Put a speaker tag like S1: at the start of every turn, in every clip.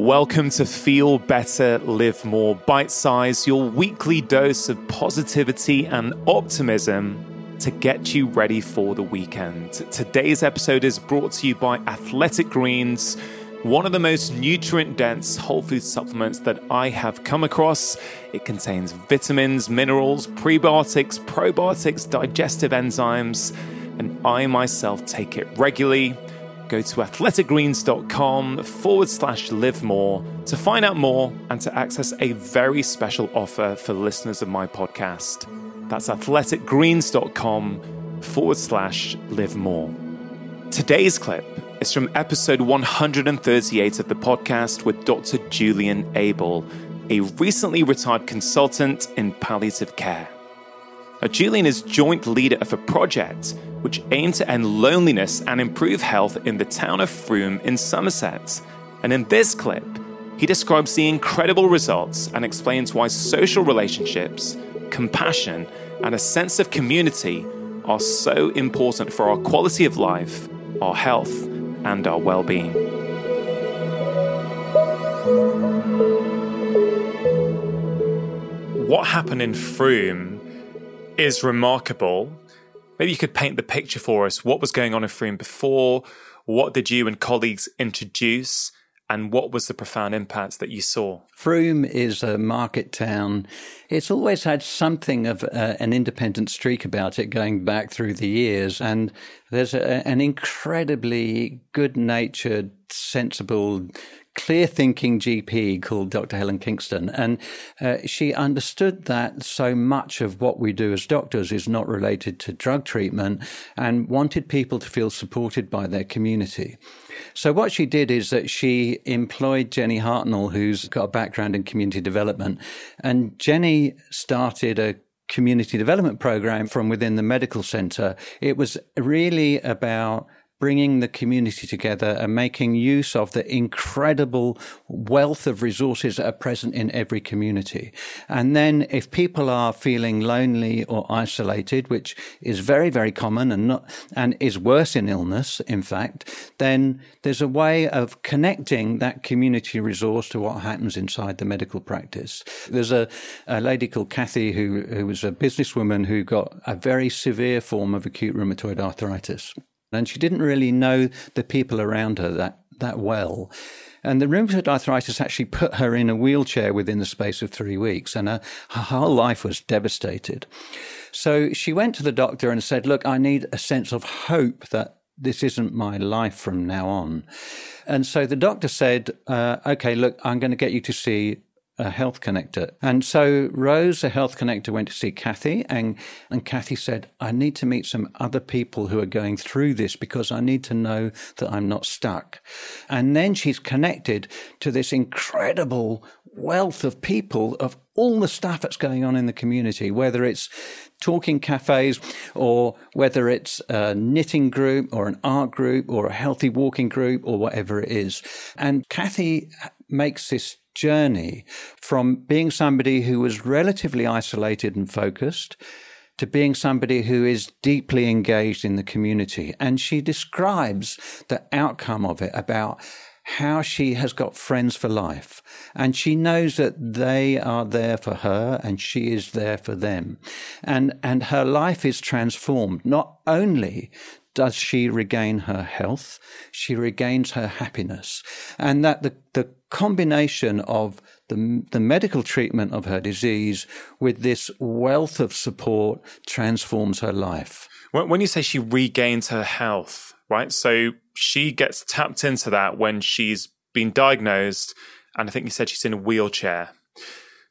S1: Welcome to Feel Better, Live More Bite Size, your weekly dose of positivity and optimism to get you ready for the weekend. Today's episode is brought to you by Athletic Greens, one of the most nutrient dense whole food supplements that I have come across. It contains vitamins, minerals, prebiotics, probiotics, digestive enzymes, and I myself take it regularly go to athleticgreens.com forward slash live more to find out more and to access a very special offer for listeners of my podcast. That's athleticgreens.com forward slash live more. Today's clip is from episode 138 of the podcast with Dr. Julian Abel, a recently retired consultant in palliative care. Now, Julian is joint leader of a project which aimed to end loneliness and improve health in the town of Frome in Somerset. And in this clip, he describes the incredible results and explains why social relationships, compassion, and a sense of community are so important for our quality of life, our health, and our well being. What happened in Frome is remarkable. Maybe you could paint the picture for us. What was going on in Frome before? What did you and colleagues introduce? And what was the profound impact that you saw?
S2: Frome is a market town. It's always had something of uh, an independent streak about it going back through the years. And there's a, an incredibly good natured, sensible, clear thinking GP called Dr. Helen Kingston. And uh, she understood that so much of what we do as doctors is not related to drug treatment and wanted people to feel supported by their community. So what she did is that she employed Jenny Hartnoll, who's got a background in community development. And Jenny started a community development program from within the medical center. It was really about bringing the community together and making use of the incredible wealth of resources that are present in every community. And then if people are feeling lonely or isolated, which is very, very common and not, and is worse in illness, in fact, then there's a way of connecting that community resource to what happens inside the medical practice. There's a, a lady called Kathy who, who was a businesswoman who got a very severe form of acute rheumatoid arthritis. And she didn't really know the people around her that, that well. And the rheumatoid arthritis actually put her in a wheelchair within the space of three weeks, and her, her, whole life was devastated. So she went to the doctor and said, Look, I need a sense of hope that this isn't my life from now on. And so the doctor said, uh, Okay, look, I'm going to get you to see a health connector. And so Rose, a health connector, went to see Kathy, and, and Kathy said, I need to meet some other people who are going through this because I need to know that I'm not stuck. And then she's connected to this incredible wealth of people of all the stuff that's going on in the community, whether it's talking cafes or whether it's a knitting group or an art group or a healthy walking group or whatever it is. And Kathy makes this journey from being somebody who was relatively isolated and focused to being somebody who is deeply engaged in the community. And she describes the outcome of it about how she has got friends for life and she knows that they are there for her and she is there for them and and her life is transformed not only does she regain her health she regains her happiness and that the the combination of the, the medical treatment of her disease with this wealth of support transforms her life.
S1: When you say she regains her health, right? So she gets tapped into that when she's been diagnosed, and I think you said she's in a wheelchair.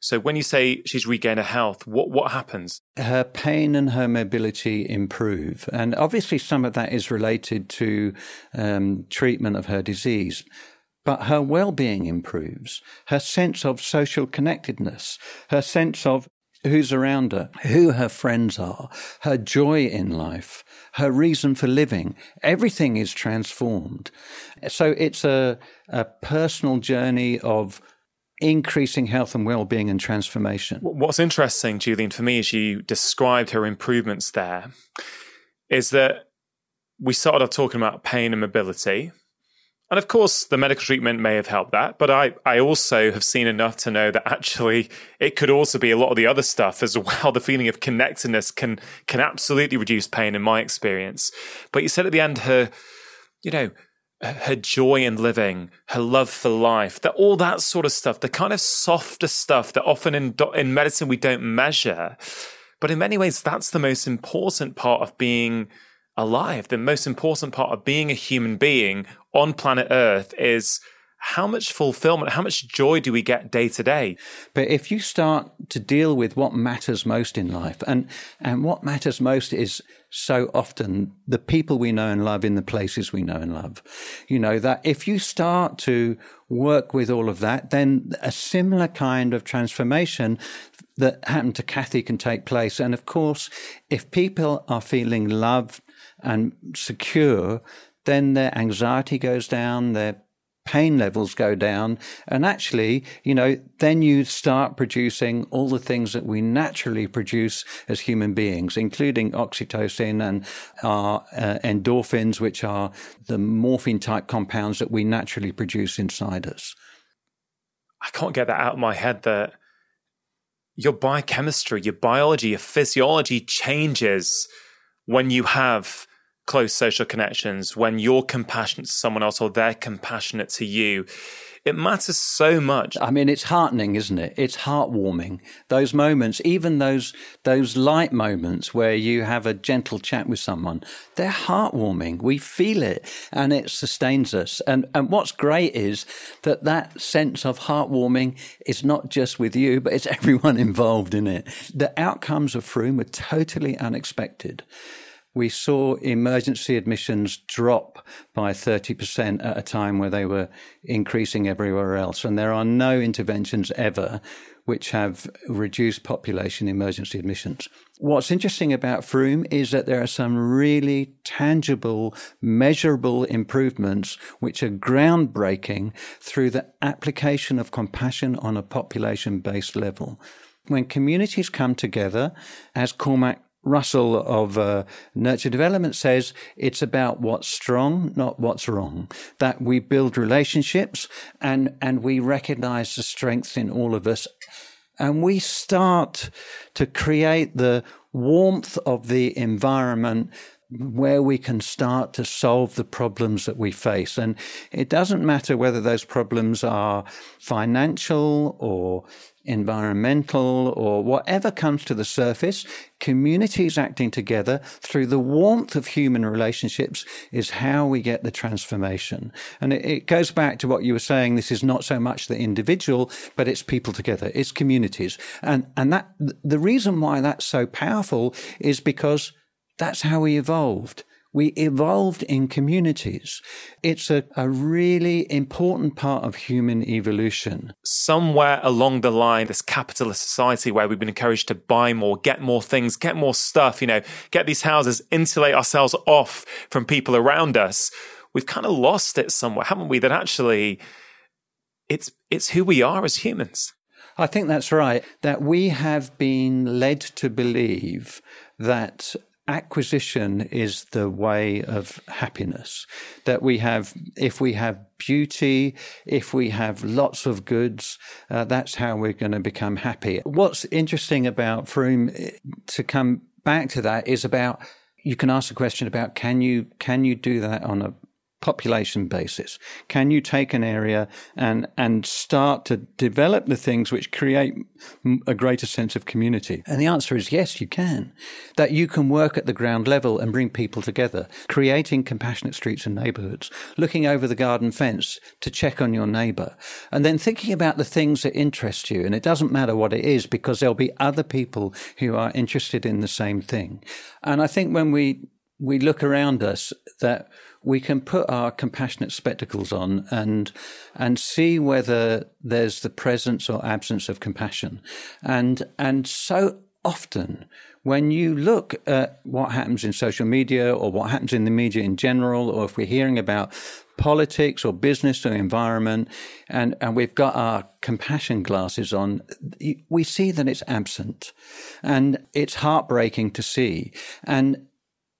S1: So when you say she's regained her health, what what happens?
S2: Her pain and her mobility improve, and obviously some of that is related to um, treatment of her disease but her well-being improves, her sense of social connectedness, her sense of who's around her, who her friends are, her joy in life, her reason for living. Everything is transformed. So it's a, a personal journey of increasing health and well-being and transformation.
S1: What's interesting, Julian, for me, as you described her improvements there, is that we started off talking about pain and mobility And of course, the medical treatment may have helped that, but I, I also have seen enough to know that actually it could also be a lot of the other stuff as well. The feeling of connectedness can can absolutely reduce pain in my experience. But you said at the end her, you know, her joy in living, her love for life, that all that sort of stuff, the kind of softer stuff that often in in medicine we don't measure. But in many ways, that's the most important part of being alive. The most important part of being a human being on planet Earth is how much fulfillment, how much joy do we get day to day?
S2: But if you start to deal with what matters most in life, and, and what matters most is so often the people we know and love in the places we know and love. You know, that if you start to work with all of that, then a similar kind of transformation that happened to Kathy can take place. And of course, if people are feeling loved and secure, then their anxiety goes down, their pain levels go down. And actually, you know, then you start producing all the things that we naturally produce as human beings, including oxytocin and our uh, endorphins, which are the morphine type compounds that we naturally produce inside us.
S1: I can't get that out of my head that your biochemistry, your biology, your physiology changes when you have close social connections, when you're compassionate to someone else or they're compassionate to you, it matters so much.
S2: I mean, it's heartening, isn't it? It's heartwarming. Those moments, even those those light moments where you have a gentle chat with someone, they're heartwarming. We feel it, and it sustains us. And and what's great is that that sense of heartwarming is not just with you, but it's everyone involved in it. The outcomes of Frome were totally unexpected we saw emergency admissions drop by 30% at a time where they were increasing everywhere else. And there are no interventions ever which have reduced population emergency admissions. What's interesting about Frome is that there are some really tangible, measurable improvements which are groundbreaking through the application of compassion on a population based level. When communities come together, as Cormac Russell of uh, Nurture Development says it's about what's strong, not what's wrong. That we build relationships and, and we recognize the strengths in all of us. And we start to create the warmth of the environment where we can start to solve the problems that we face. And it doesn't matter whether those problems are financial or environmental or whatever comes to the surface, communities acting together through the warmth of human relationships is how we get the transformation. And it, it, goes back to what you were saying. This is not so much the individual, but it's people together. It's communities. And, and that, the reason why that's so powerful is because that's how we evolved. We evolved in communities. It's a, a really important part of human evolution.
S1: Somewhere along the line, this capitalist society where we've been encouraged to buy more, get more things, get more stuff, you know, get these houses, insulate ourselves off from people around us. We've kind of lost it somewhere, haven't we? That actually it's it's who we are as humans.
S2: I think that's right. That we have been led to believe that acquisition is the way of happiness. That we have, if we have beauty, if we have lots of goods, uh, that's how we're going to become happy. What's interesting about Frome, eh, to come back to that, is about you can ask a question about can you can you do that on a population basis? Can you take an area and and start to develop the things which create a greater sense of community? And the answer is yes, you can. That you can work at the ground level and bring people together, creating compassionate streets and neighborhoods, looking over the garden fence to check on your neighbor, and then thinking about the things that interest you. And it doesn't matter what it is because there'll be other people who are interested in the same thing. And I think when we we look around us that we can put our compassionate spectacles on and and see whether there's the presence or absence of compassion. And and so often when you look at what happens in social media or what happens in the media in general, or if we're hearing about politics or business or environment, and, and we've got our compassion glasses on, we see that it's absent. And it's heartbreaking to see. And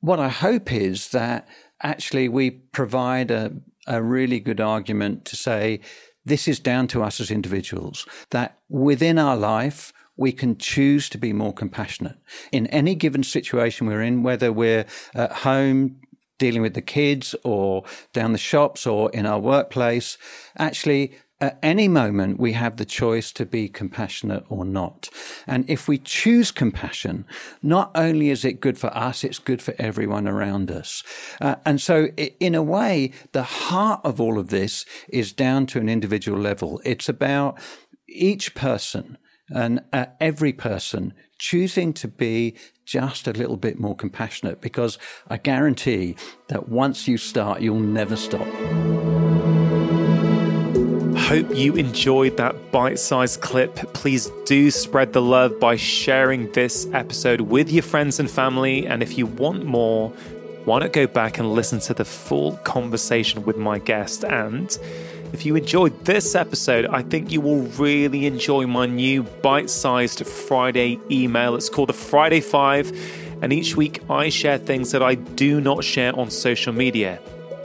S2: what I hope is that actually we provide a, a really good argument to say this is down to us as individuals, that within our life, we can choose to be more compassionate in any given situation we're in, whether we're at home dealing with the kids or down the shops or in our workplace. Actually, at any moment, we have the choice to be compassionate or not. And if we choose compassion, not only is it good for us, it's good for everyone around us. Uh, and so, in a way, the heart of all of this is down to an individual level. It's about each person and uh, every person choosing to be just a little bit more compassionate because I guarantee that once you start, you'll never stop.
S1: Hope you enjoyed that bite sized clip. Please do spread the love by sharing this episode with your friends and family. And if you want more, why not go back and listen to the full conversation with my guest and if you enjoyed this episode, I think you will really enjoy my new bite sized Friday email. It's called the Friday Five, and each week I share things that I do not share on social media.